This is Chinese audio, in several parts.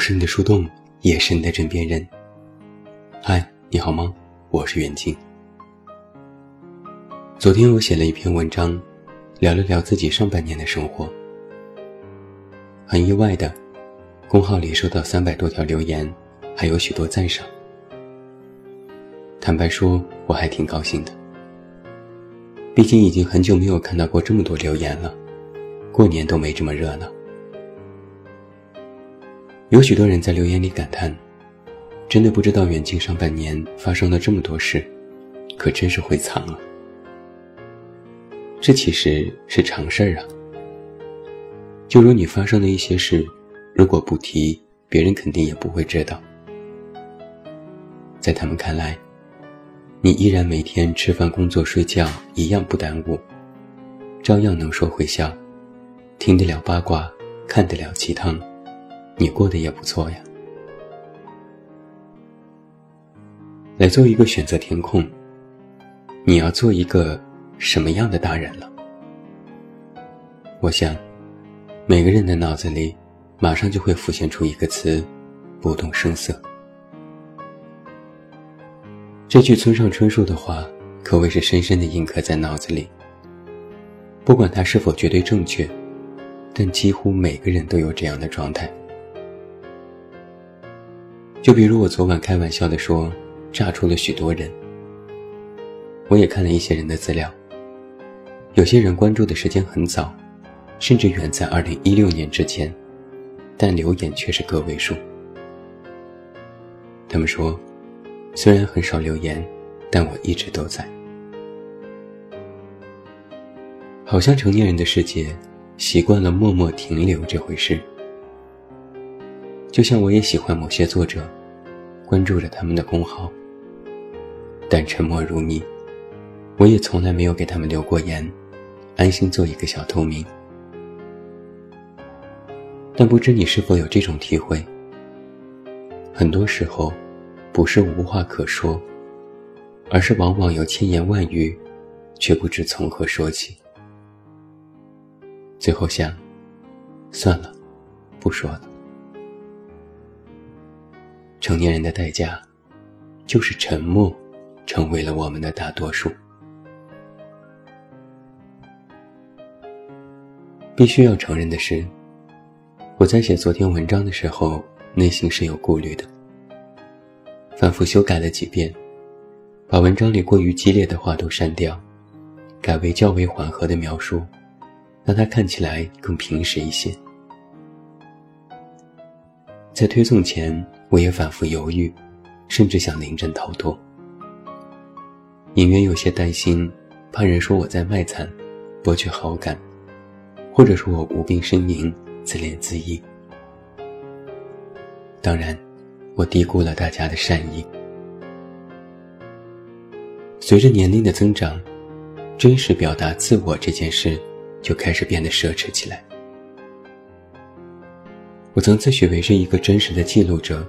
我是你的树洞，也是你的枕边人。嗨，你好吗？我是袁静。昨天我写了一篇文章，聊了聊自己上半年的生活。很意外的，公号里收到三百多条留言，还有许多赞赏。坦白说，我还挺高兴的。毕竟已经很久没有看到过这么多留言了，过年都没这么热闹。有许多人在留言里感叹：“真的不知道远近上半年发生了这么多事，可真是会藏啊！”这其实是常事儿啊。就如你发生的一些事，如果不提，别人肯定也不会知道。在他们看来，你依然每天吃饭、工作、睡觉一样不耽误，照样能说会笑，听得了八卦，看得了鸡汤。你过得也不错呀。来做一个选择填空。你要做一个什么样的大人了？我想，每个人的脑子里，马上就会浮现出一个词：不动声色。这句村上春树的话，可谓是深深的印刻在脑子里。不管他是否绝对正确，但几乎每个人都有这样的状态。就比如我昨晚开玩笑的说，炸出了许多人。我也看了一些人的资料，有些人关注的时间很早，甚至远在二零一六年之前，但留言却是个位数。他们说，虽然很少留言，但我一直都在。好像成年人的世界，习惯了默默停留这回事。就像我也喜欢某些作者，关注着他们的公号，但沉默如你，我也从来没有给他们留过言，安心做一个小透明。但不知你是否有这种体会？很多时候，不是无话可说，而是往往有千言万语，却不知从何说起。最后想，算了，不说了。成年人的代价，就是沉默，成为了我们的大多数。必须要承认的是，我在写昨天文章的时候，内心是有顾虑的。反复修改了几遍，把文章里过于激烈的话都删掉，改为较为缓和的描述，让它看起来更平实一些。在推送前。我也反复犹豫，甚至想临阵逃脱，隐约有些担心，怕人说我在卖惨，博取好感，或者说我无病呻吟，自怜自艾。当然，我低估了大家的善意。随着年龄的增长，真实表达自我这件事就开始变得奢侈起来。我曾自诩为是一个真实的记录者。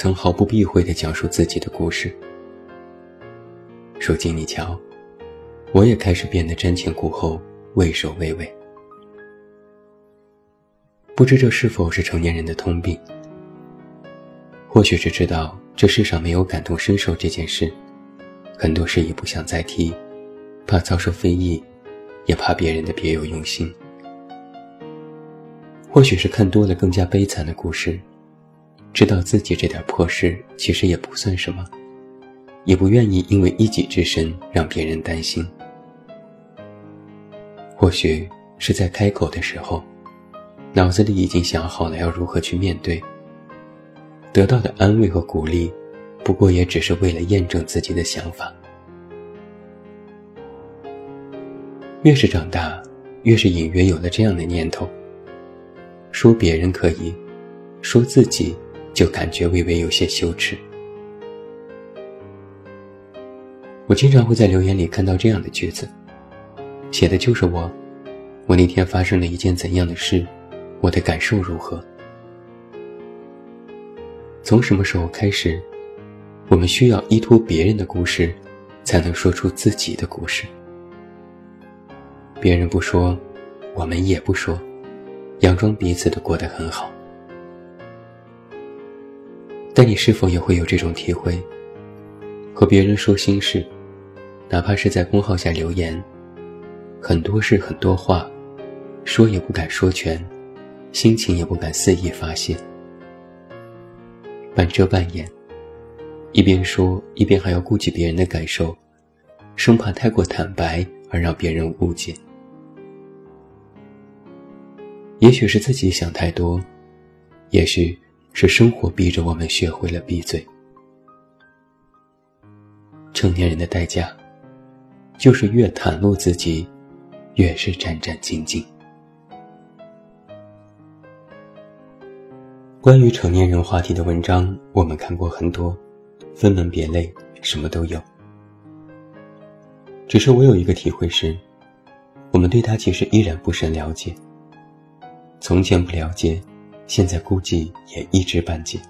曾毫不避讳地讲述自己的故事。如今你瞧，我也开始变得瞻前顾后、畏首畏尾。不知这是否是成年人的通病？或许是知道这世上没有感同身受这件事，很多事已不想再提，怕遭受非议，也怕别人的别有用心。或许是看多了更加悲惨的故事。知道自己这点破事其实也不算什么，也不愿意因为一己之身让别人担心。或许是在开口的时候，脑子里已经想好了要如何去面对。得到的安慰和鼓励，不过也只是为了验证自己的想法。越是长大，越是隐约有了这样的念头：说别人可以，说自己。就感觉微微有些羞耻。我经常会在留言里看到这样的句子，写的就是我，我那天发生了一件怎样的事，我的感受如何？从什么时候开始，我们需要依托别人的故事，才能说出自己的故事？别人不说，我们也不说，佯装彼此都过得很好。但你是否也会有这种体会？和别人说心事，哪怕是在公号下留言，很多事很多话，说也不敢说全，心情也不敢肆意发泄，半遮半掩，一边说一边还要顾及别人的感受，生怕太过坦白而让别人误解。也许是自己想太多，也许是生活逼着我们学会了闭嘴。成年人的代价，就是越袒露自己，越是战战兢兢。关于成年人话题的文章，我们看过很多，分门别类，什么都有。只是我有一个体会是，我们对他其实依然不甚了解。从前不了解，现在估计也一知半解。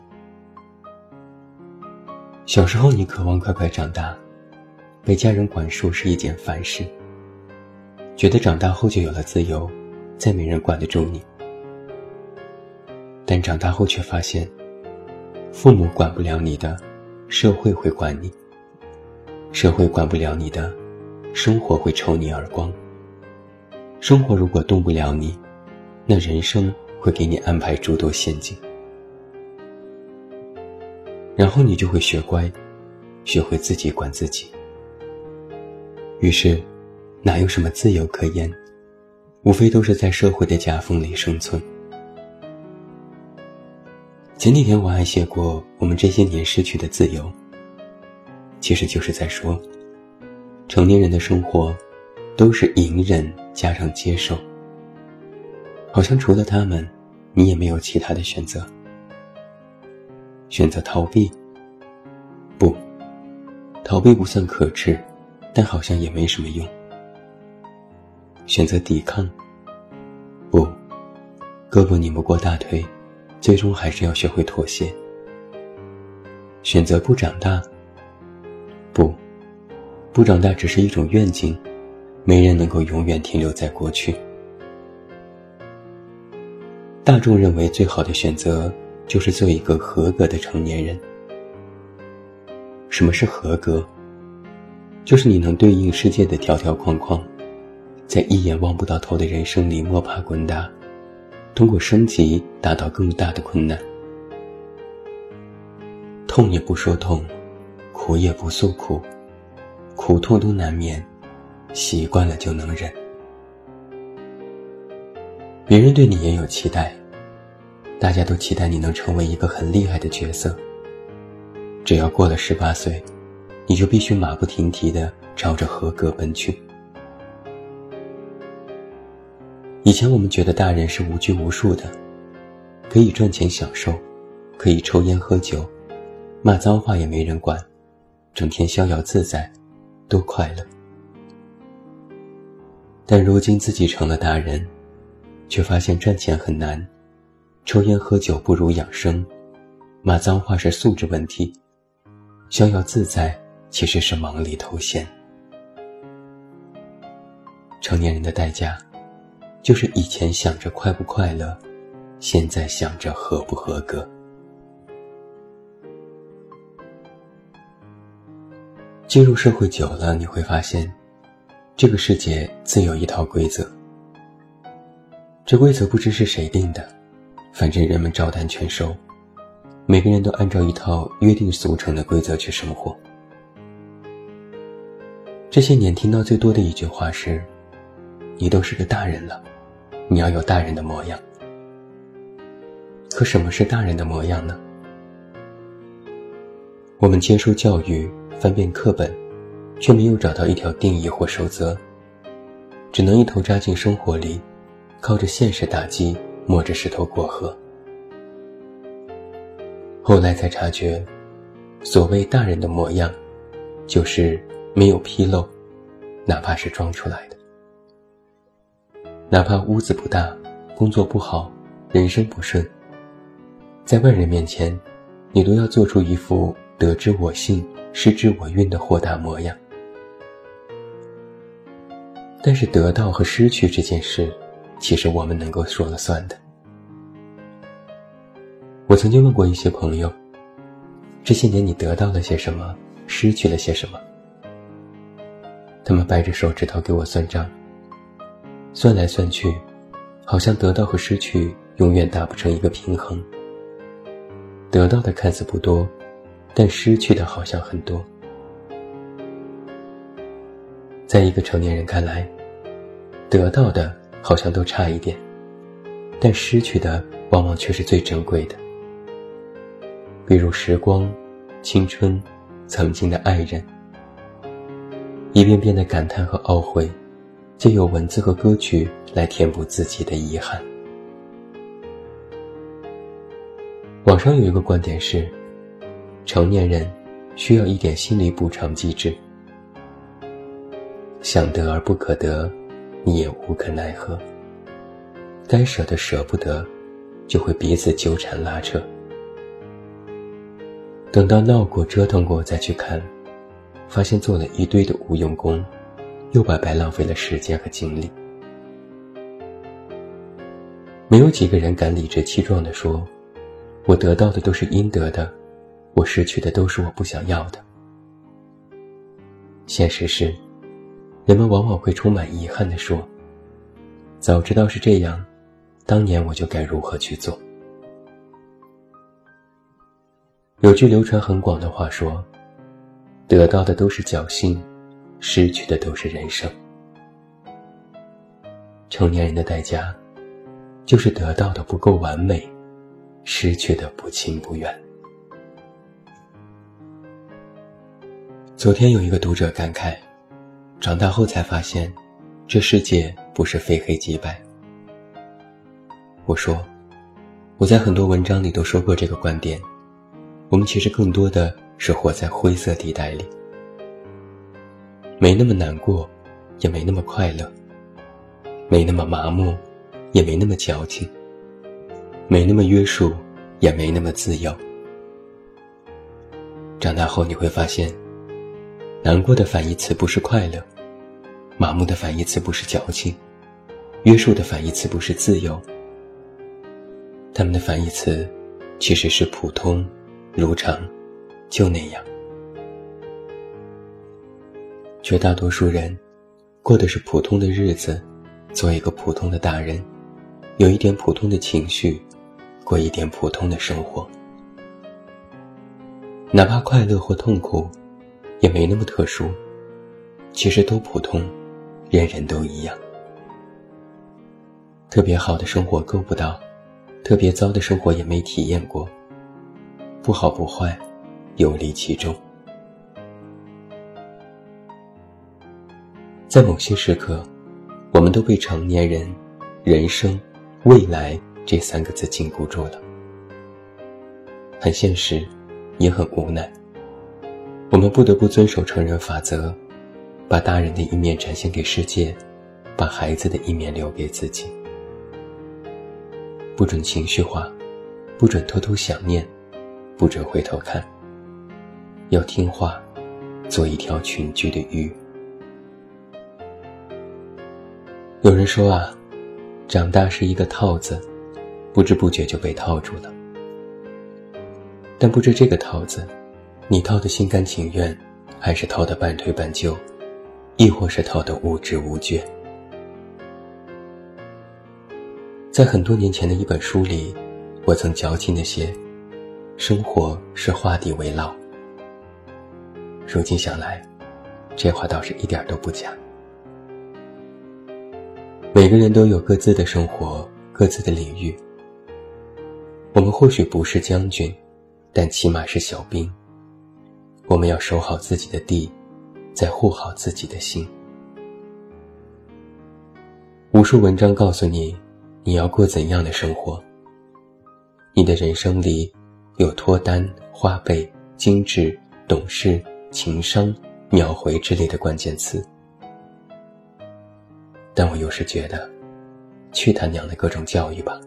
小时候，你渴望快快长大，被家人管束是一件烦事。觉得长大后就有了自由，再没人管得住你。但长大后却发现，父母管不了你的，社会会管你；社会管不了你的，生活会抽你耳光。生活如果动不了你，那人生会给你安排诸多陷阱。然后你就会学乖，学会自己管自己。于是，哪有什么自由可言？无非都是在社会的夹缝里生存。前几天我还写过我们这些年失去的自由，其实就是在说，成年人的生活，都是隐忍加上接受。好像除了他们，你也没有其他的选择。选择逃避？不，逃避不算可耻，但好像也没什么用。选择抵抗？不，胳膊拧不过大腿，最终还是要学会妥协。选择不长大？不，不长大只是一种愿景，没人能够永远停留在过去。大众认为最好的选择。就是做一个合格的成年人。什么是合格？就是你能对应世界的条条框框，在一眼望不到头的人生里摸爬滚打，通过升级达到更大的困难。痛也不说痛，苦也不诉苦，苦痛都难免，习惯了就能忍。别人对你也有期待。大家都期待你能成为一个很厉害的角色。只要过了十八岁，你就必须马不停蹄地朝着合格奔去。以前我们觉得大人是无拘无束的，可以赚钱享受，可以抽烟喝酒，骂脏话也没人管，整天逍遥自在，多快乐。但如今自己成了大人，却发现赚钱很难。抽烟喝酒不如养生，骂脏话是素质问题，逍遥自在其实是忙里偷闲。成年人的代价，就是以前想着快不快乐，现在想着合不合格。进入社会久了，你会发现，这个世界自有一套规则，这规则不知是谁定的。反正人们照单全收，每个人都按照一套约定俗成的规则去生活。这些年听到最多的一句话是：“你都是个大人了，你要有大人的模样。”可什么是大人的模样呢？我们接受教育，翻遍课本，却没有找到一条定义或守则，只能一头扎进生活里，靠着现实打击。摸着石头过河，后来才察觉，所谓大人的模样，就是没有纰漏，哪怕是装出来的。哪怕屋子不大，工作不好，人生不顺，在外人面前，你都要做出一副得之我幸，失之我运的豁达模样。但是得到和失去这件事。其实我们能够说了算的。我曾经问过一些朋友，这些年你得到了些什么，失去了些什么。他们掰着手指头给我算账，算来算去，好像得到和失去永远达不成一个平衡。得到的看似不多，但失去的好像很多。在一个成年人看来，得到的好像都差一点，但失去的往往却是最珍贵的。比如时光、青春、曾经的爱人，一遍遍的感叹和懊悔，借由文字和歌曲来填补自己的遗憾。网上有一个观点是，成年人需要一点心理补偿机制。想得而不可得，你也无可奈何。该舍的舍不得，就会彼此纠缠拉扯。等到闹过折腾过再去看，发现做了一堆的无用功，又白白浪费了时间和精力。没有几个人敢理直气壮地说：“我得到的都是应得的，我失去的都是我不想要的。”现实是。人们往往会充满遗憾地说：“早知道是这样，当年我就该如何去做。”有句流传很广的话说：“得到的都是侥幸，失去的都是人生。”成年人的代价，就是得到的不够完美，失去的不情不愿。昨天有一个读者感慨。长大后才发现，这世界不是非黑即白。我说，我在很多文章里都说过这个观点。我们其实更多的是活在灰色地带里，没那么难过，也没那么快乐，没那么麻木，也没那么矫情，没那么约束，也没那么自由。长大后你会发现。难过的反义词不是快乐，麻木的反义词不是矫情，约束的反义词不是自由。他们的反义词其实是普通、如常，就那样。绝大多数人过的是普通的日子，做一个普通的大人，有一点普通的情绪，过一点普通的生活，哪怕快乐或痛苦。也没那么特殊，其实都普通，人人都一样。特别好的生活够不到，特别糟的生活也没体验过。不好不坏，游离其中。在某些时刻，我们都被“成年人”“人生”“未来”这三个字禁锢住了，很现实，也很无奈。我们不得不遵守成人法则，把大人的一面展现给世界，把孩子的一面留给自己。不准情绪化，不准偷偷想念，不准回头看。要听话，做一条群居的鱼。有人说啊，长大是一个套子，不知不觉就被套住了。但不知这个套子。你套的心甘情愿，还是套的半推半就，亦或是套的无知无觉？在很多年前的一本书里，我曾矫情的写：“生活是画地为牢。”如今想来，这话倒是一点都不假。每个人都有各自的生活，各自的领域。我们或许不是将军，但起码是小兵。我们要守好自己的地，再护好自己的心。无数文章告诉你，你要过怎样的生活。你的人生里，有脱单、花呗、精致、懂事、情商、秒回之类的关键词。但我有时觉得，去他娘的各种教育吧！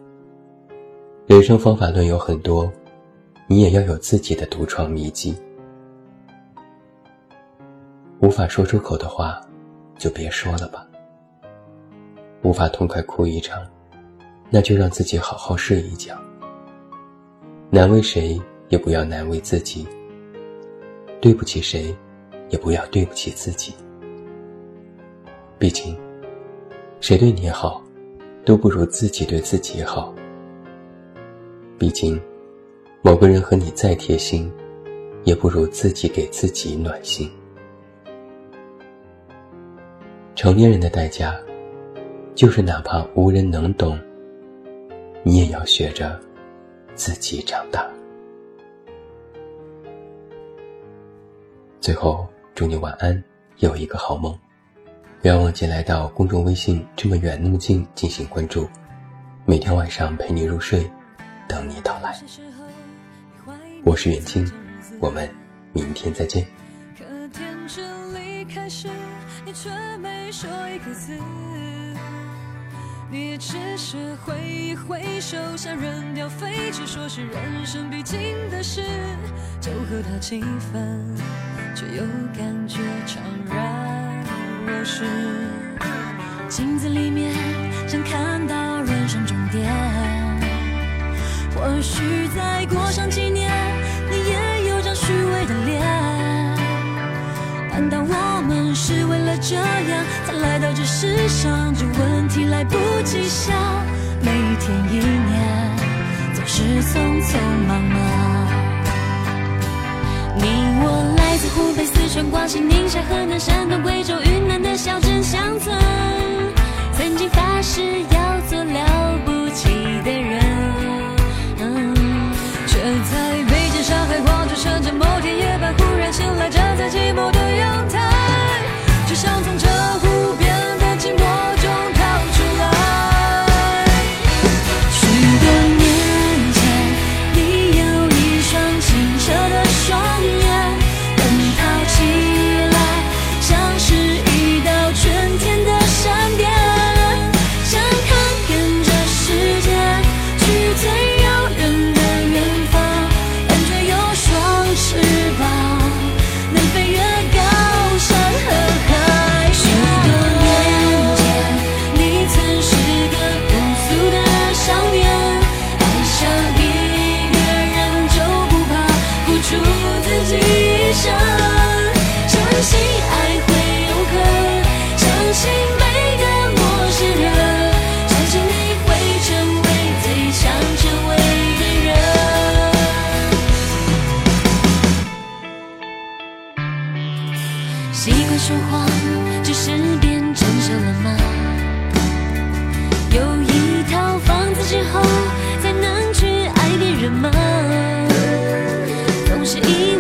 人生方法论有很多，你也要有自己的独创秘籍。无法说出口的话，就别说了吧。无法痛快哭一场，那就让自己好好睡一觉。难为谁，也不要难为自己。对不起谁，也不要对不起自己。毕竟，谁对你好，都不如自己对自己好。毕竟，某个人和你再贴心，也不如自己给自己暖心。成年人的代价，就是哪怕无人能懂，你也要学着自己长大。最后，祝你晚安，有一个好梦。不要忘记来到公众微信“这么远那么近”进行关注，每天晚上陪你入睡，等你到来。我是远近，我们明天再见。你只是挥一挥手，像扔掉废纸，说是人生必经的事，就和他气愤，却又感觉怅然若失。镜子里面想看到人生终点，或许再过上几年，你也有张虚伪的脸。难道我们是这样才来到这世上？这问题来不及想，每一天一年总是匆匆忙忙。你我来自湖北、四川、广西、宁夏、河南、山东、贵州、云南的小镇乡村，曾经发誓要做了不起的人，却在北京、上海、广州、深圳某天夜半忽然醒来，站在寂寞的阳台。说总是一